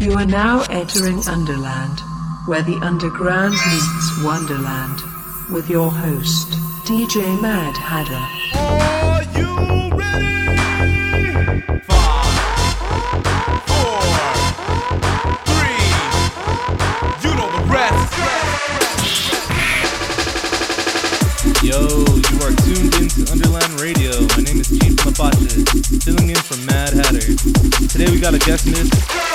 You are now entering Underland, where the underground meets Wonderland, with your host, DJ Mad Hatter. You know the rest. Yo, you are tuned into Underland Radio. My name is Chief Mapache, filling in for Mad Hatter. Today we got a guest mix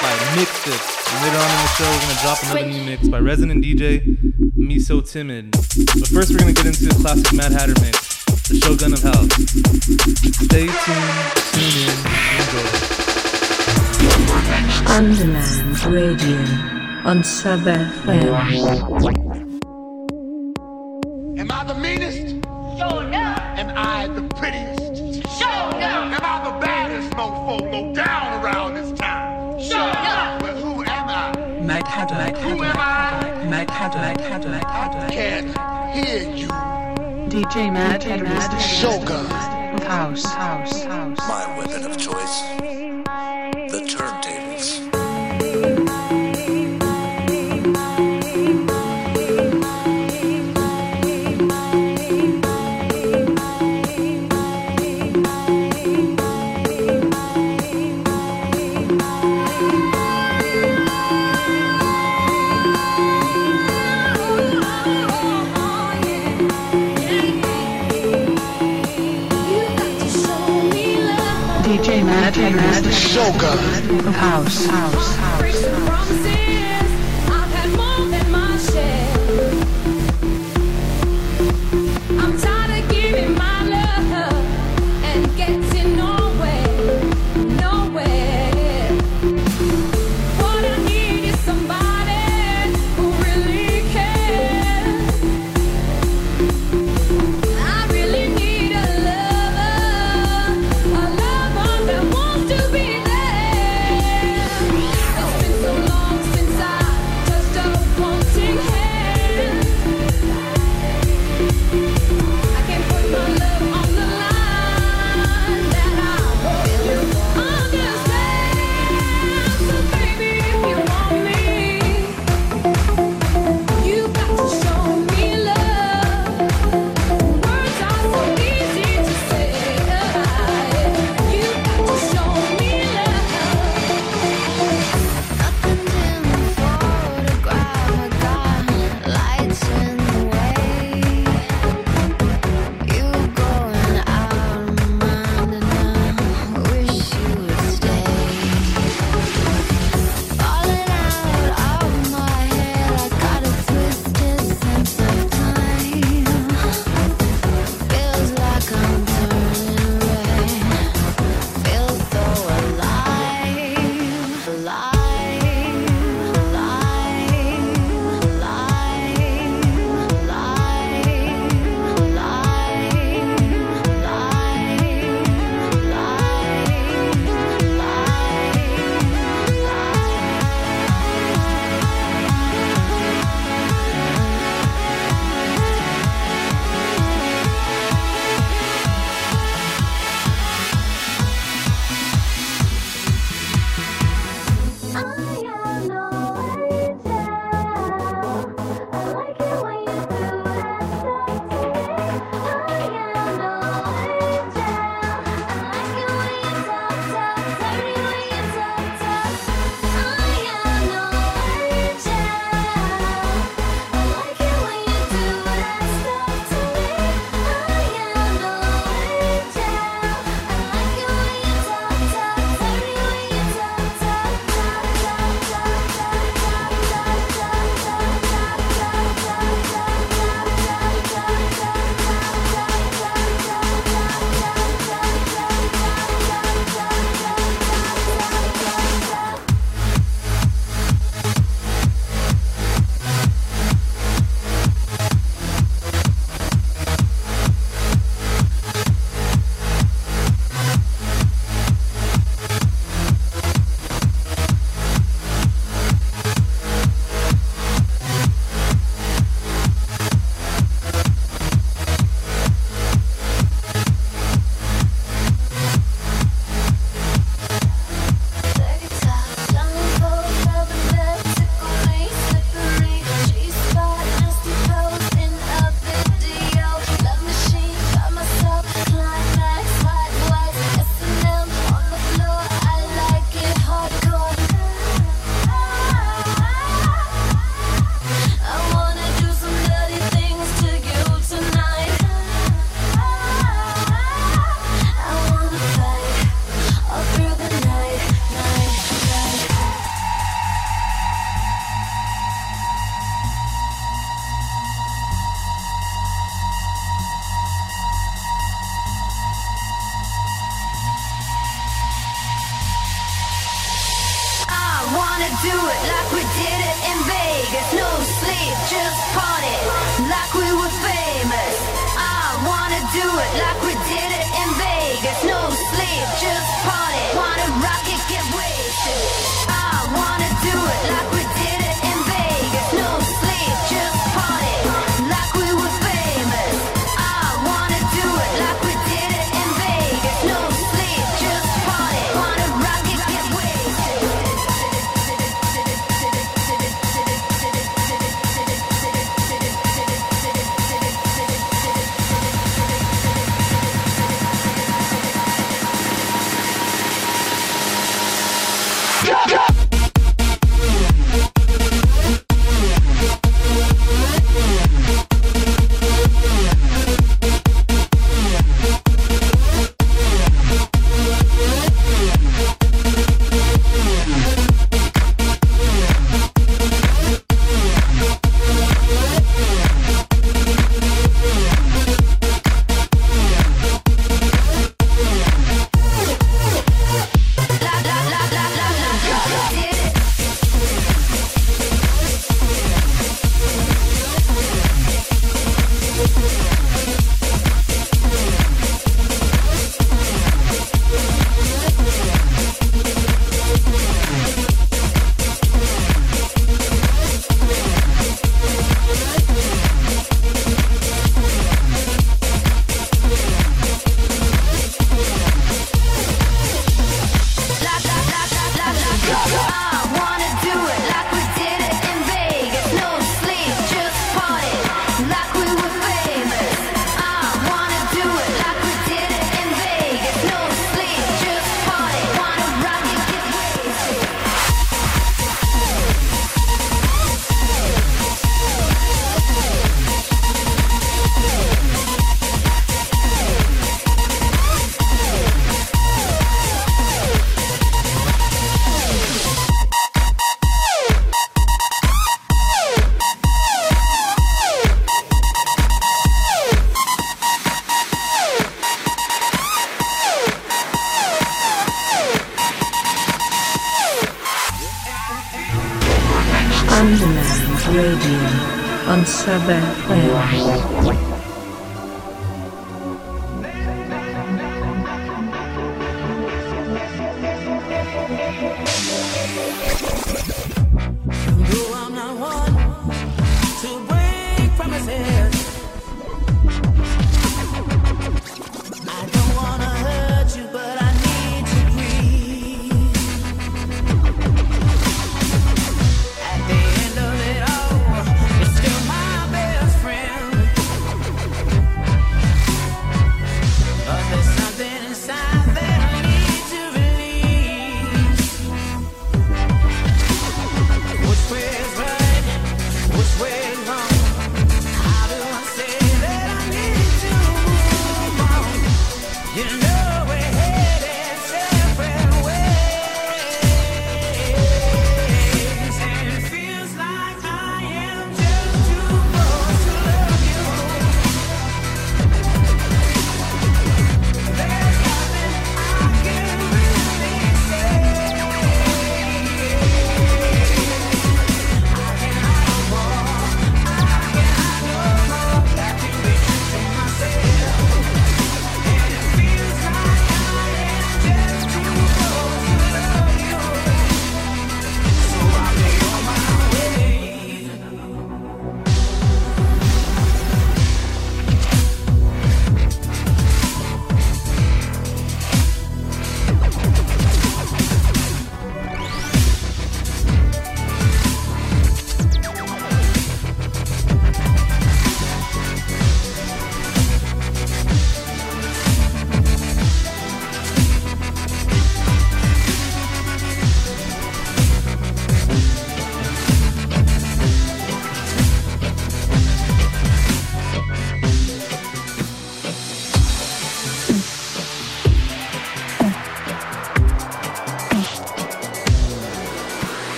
by Mixit. And later on in the show, we're gonna drop another new mix by resident DJ Me So Timid. But first, we're gonna get into a classic Mad Hatter mix, the Shogun of Hell. Stay tuned, tune in, enjoy. Underland Radio on Sub FM. Am I the meanest? Sure enough. Am I the prettiest? Sure enough. Am I the baddest mofo low down around this town? Sure enough. Well, who am I? Mad Hatter, Mad Who am I? Mad Hatter, Mad Hatter, Mad Hatter. Can't hear you. DJ Mad Hatter is Shogun. house, house, house. My weapon of choice. Shogun. house, house, house.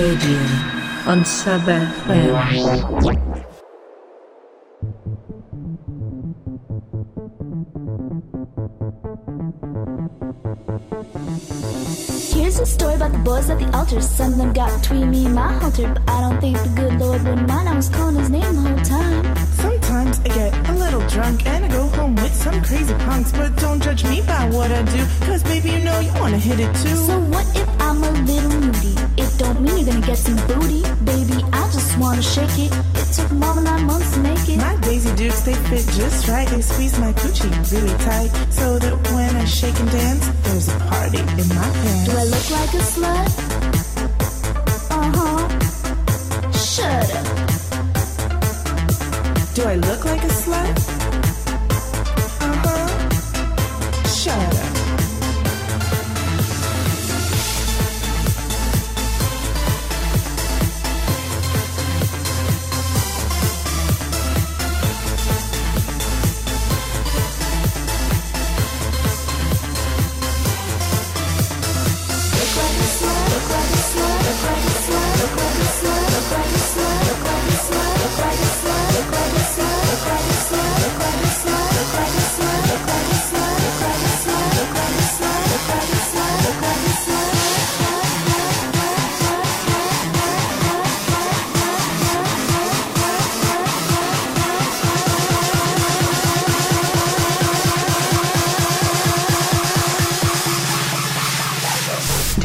Radio on Sub FM. Here's a story about the boys at the altar. Some of them got between me and my halter, but I don't think the good Lord would mind. I was calling his name the whole time. Sometimes I get a little drunk and I go home with some crazy punks. But don't judge me by what I do, cause baby, you know you wanna hit it too. So what some booty, baby. I just wanna shake it. It took more than nine months to make it. My Daisy Dukes, they fit just right. They squeeze my coochie really tight. So that when I shake and dance, there's a party in my pants. Do I look like a slut?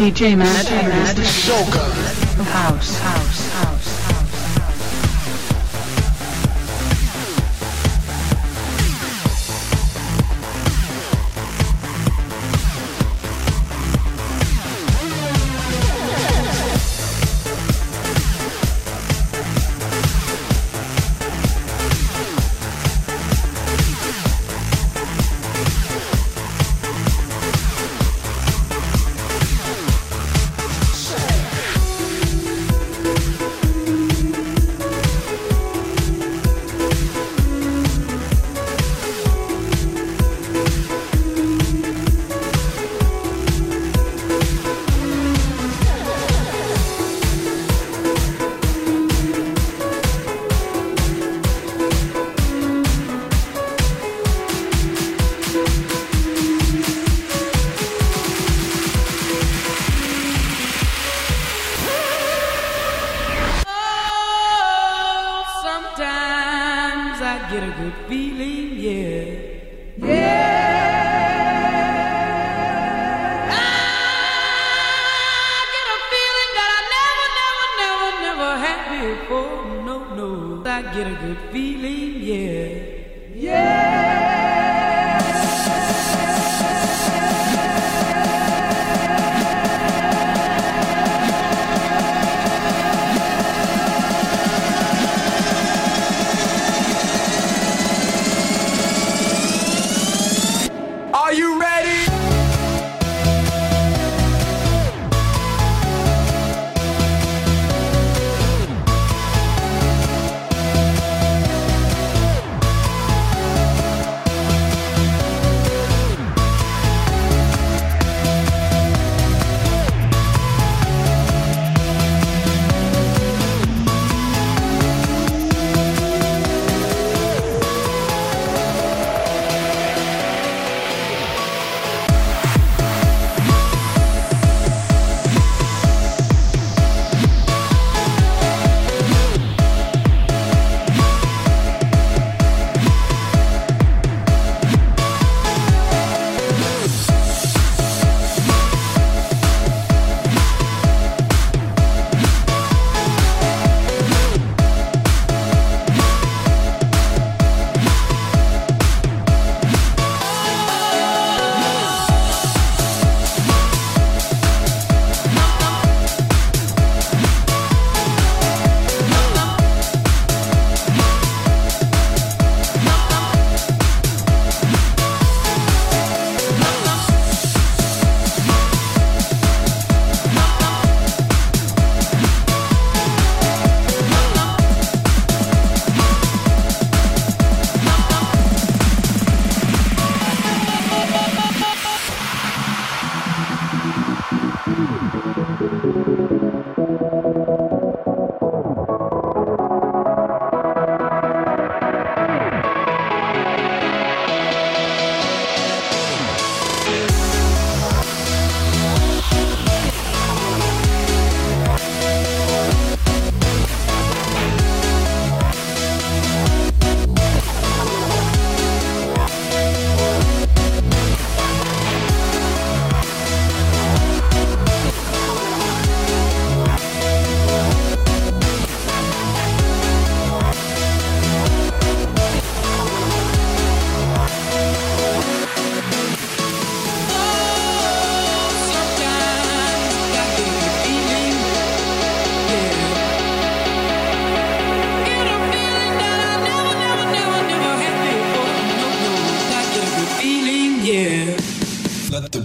DJ mr Shogun.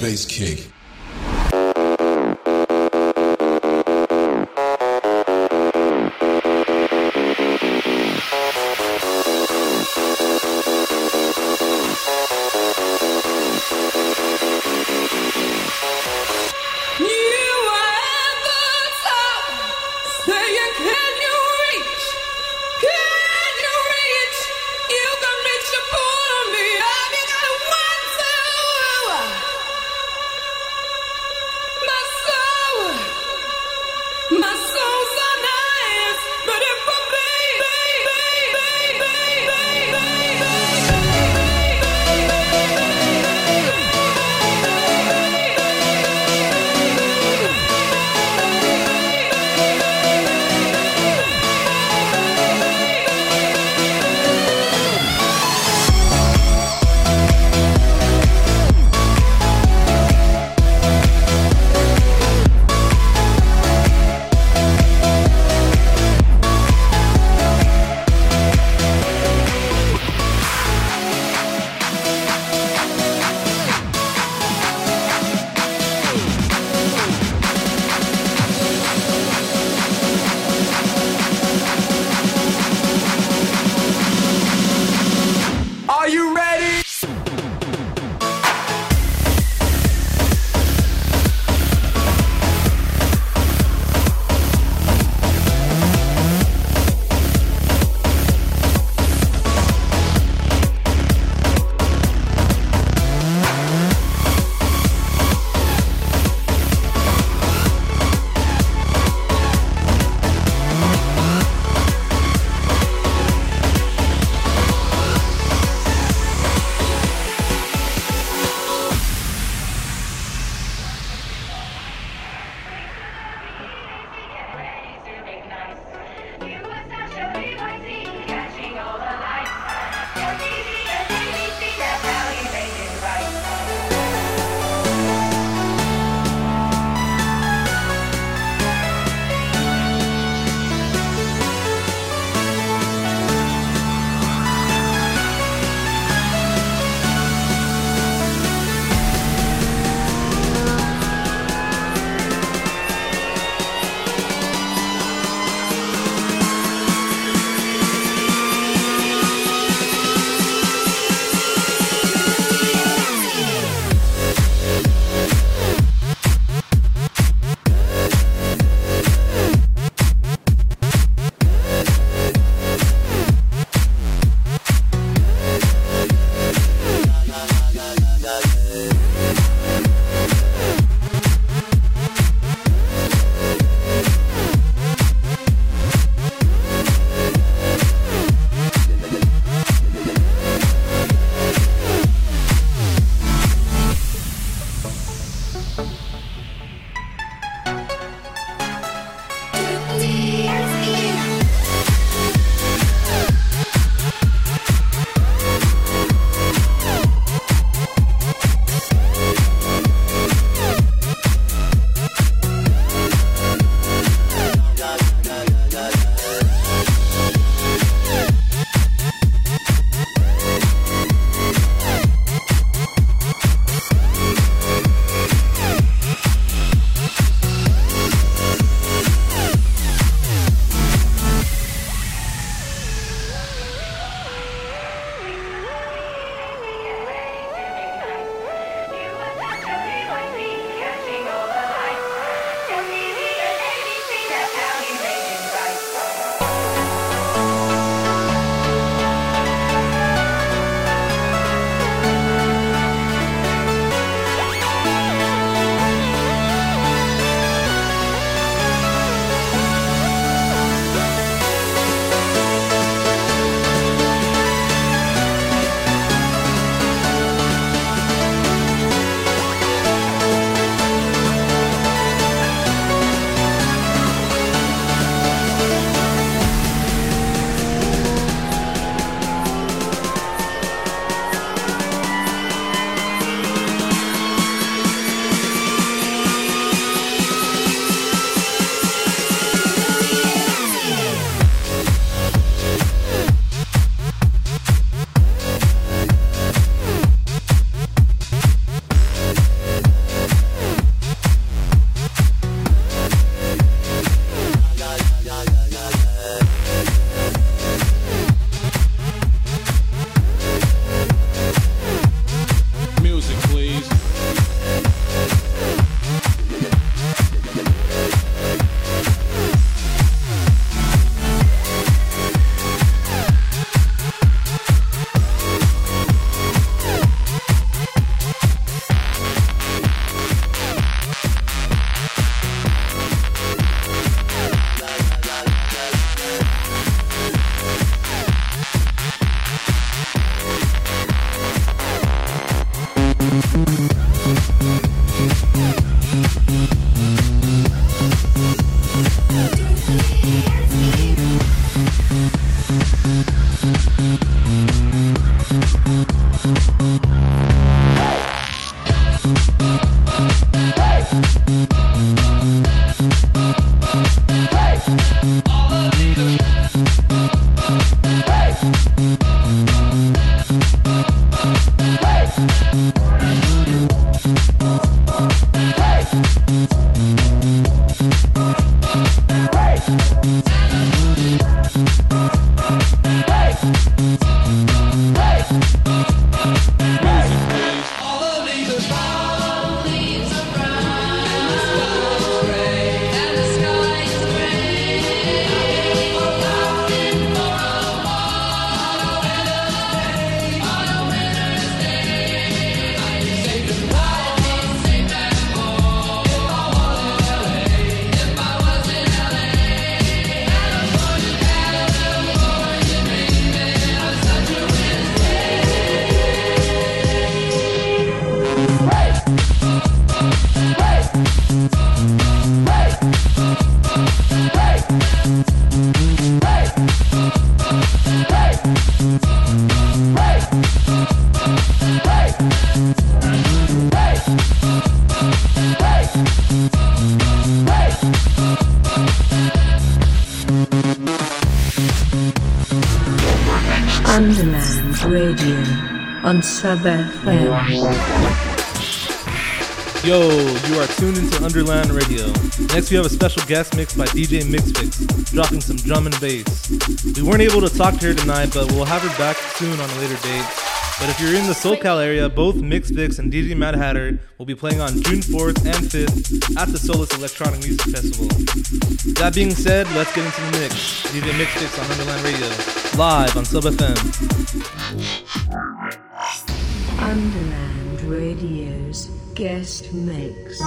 Bass kick. On Sub FM. Yo, you are tuned into Underland Radio. Next, we have a special guest mix by DJ Mixfix, dropping some drum and bass. We weren't able to talk to her tonight, but we'll have her back soon on a later date. But if you're in the SoCal area, both Mixfix and DJ Mad Hatter will be playing on June 4th and 5th at the Solus Electronic Music Festival. That being said, let's get into the mix. DJ Mixfix on Underland Radio, live on Sub FM. Underland Radio's guest mix.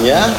The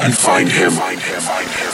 and find him. Find him, find him.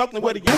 stuck in where the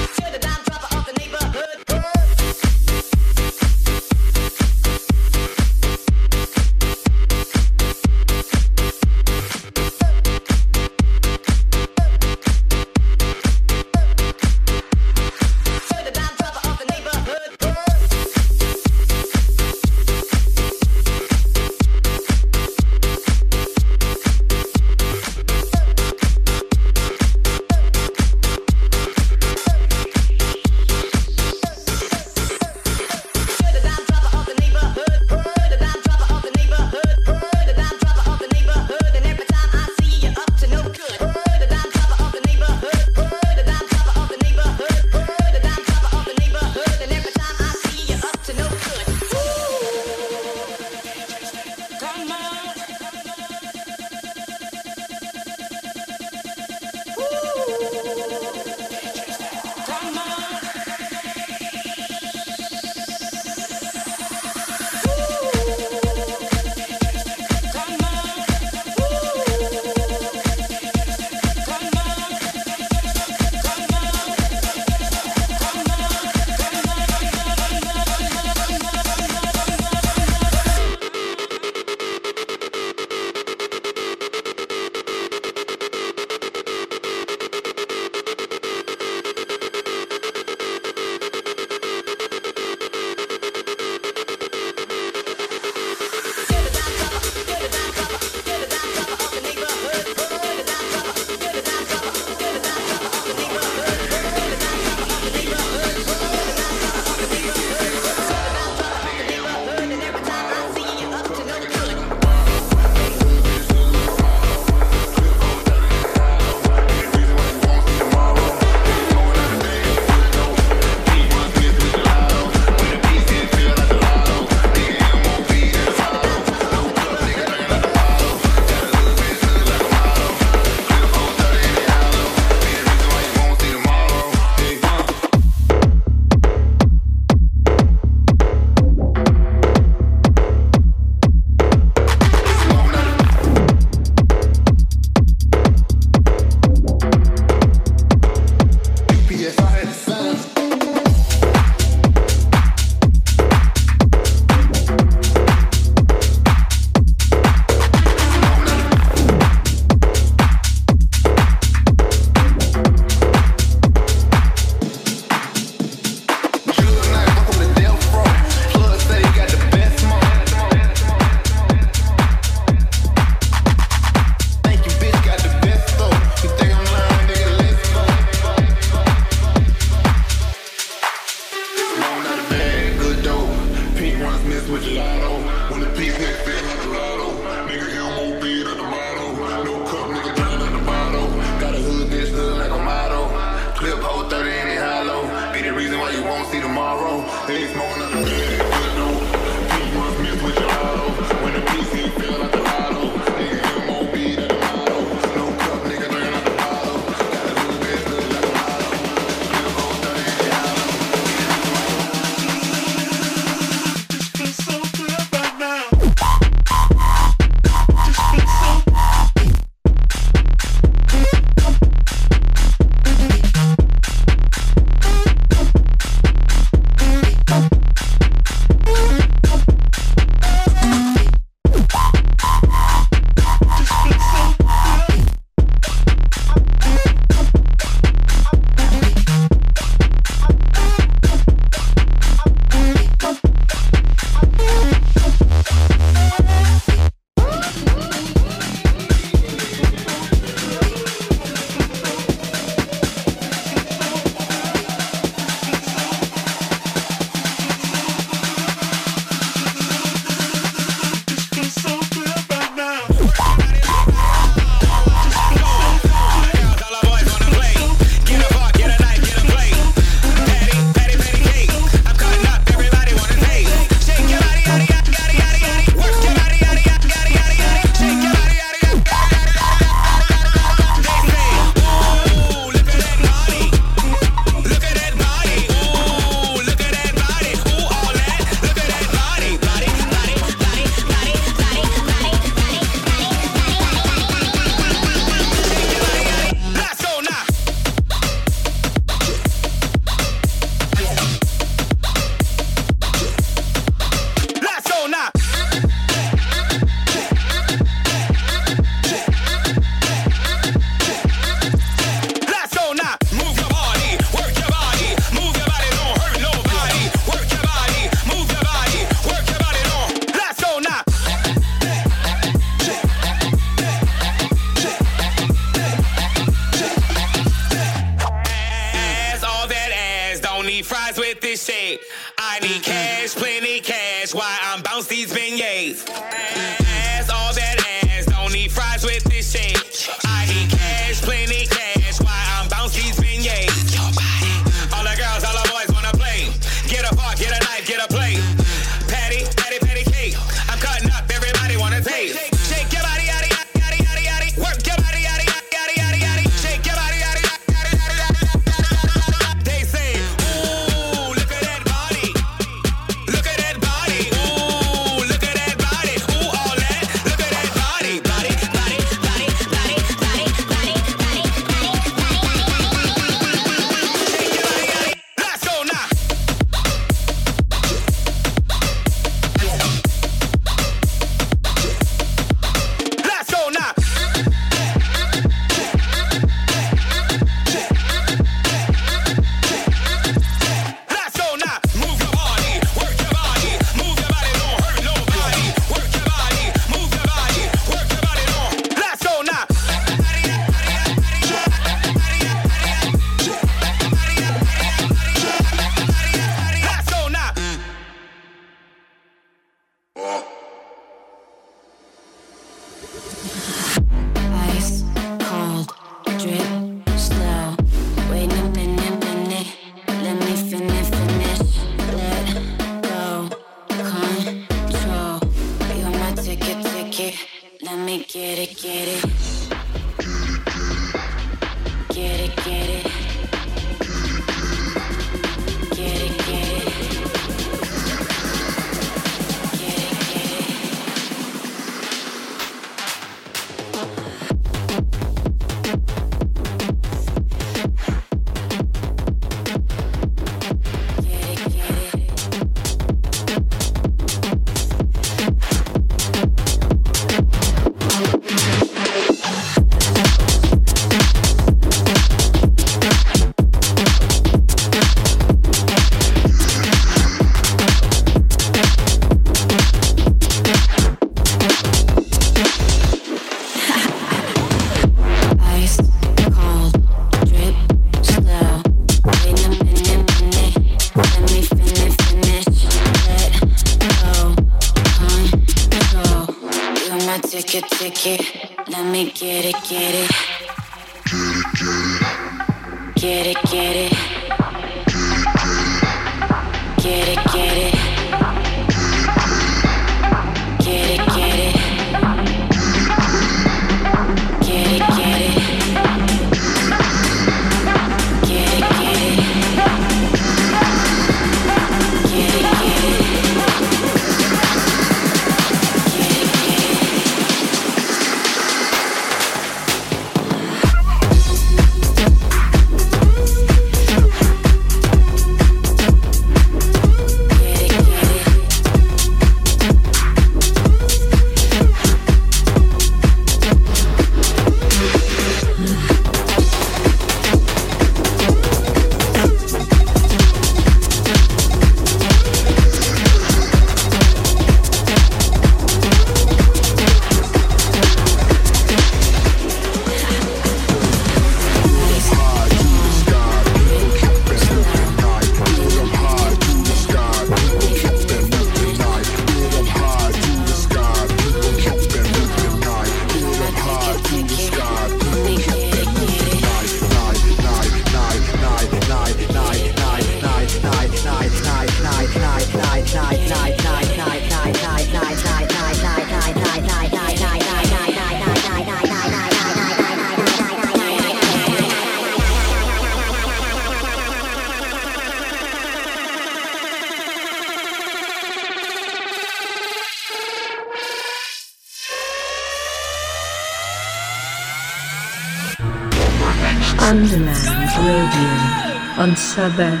Tá saber.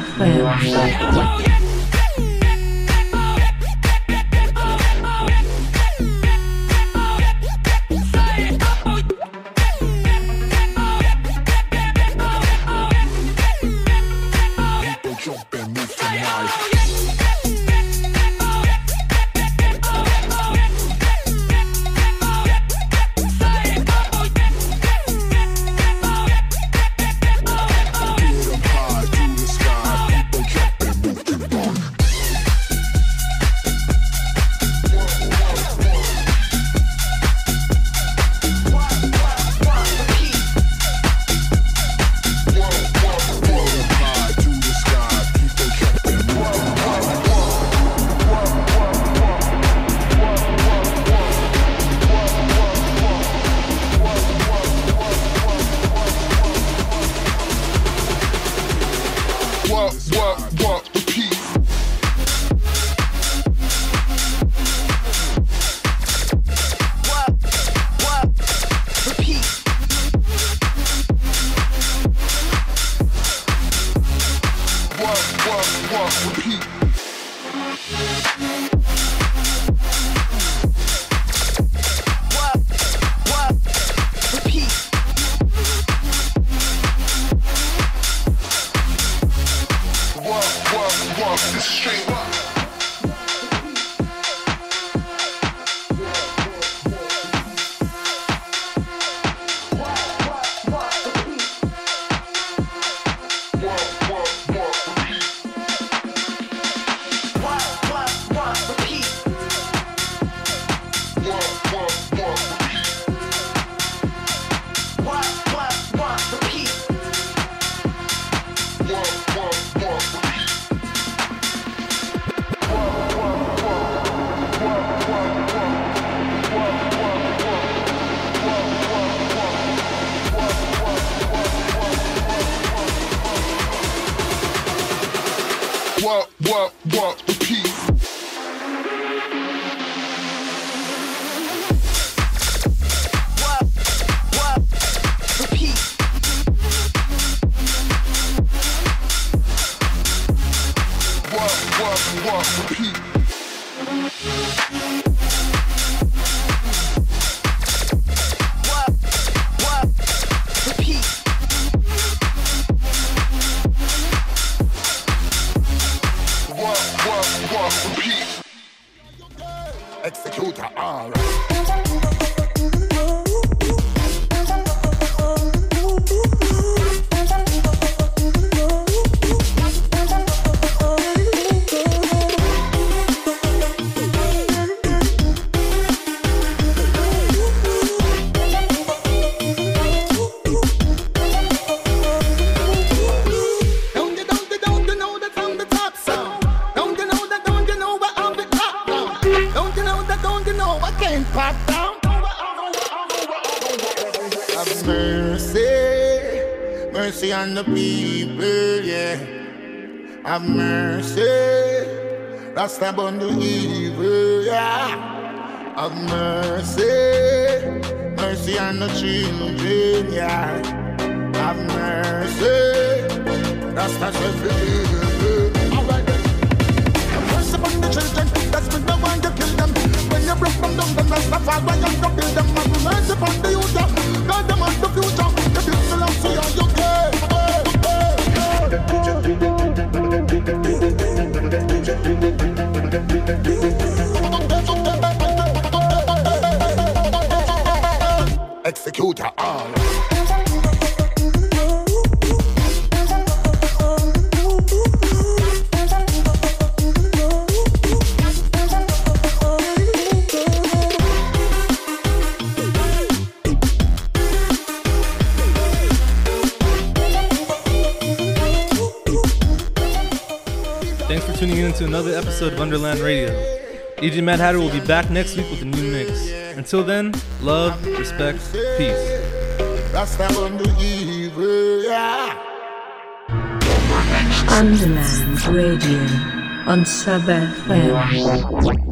Loud. episode of Underland Radio. EJ Mad Hatter will be back next week with a new mix. Until then, love, respect, peace. Underland Radio on Sub FM.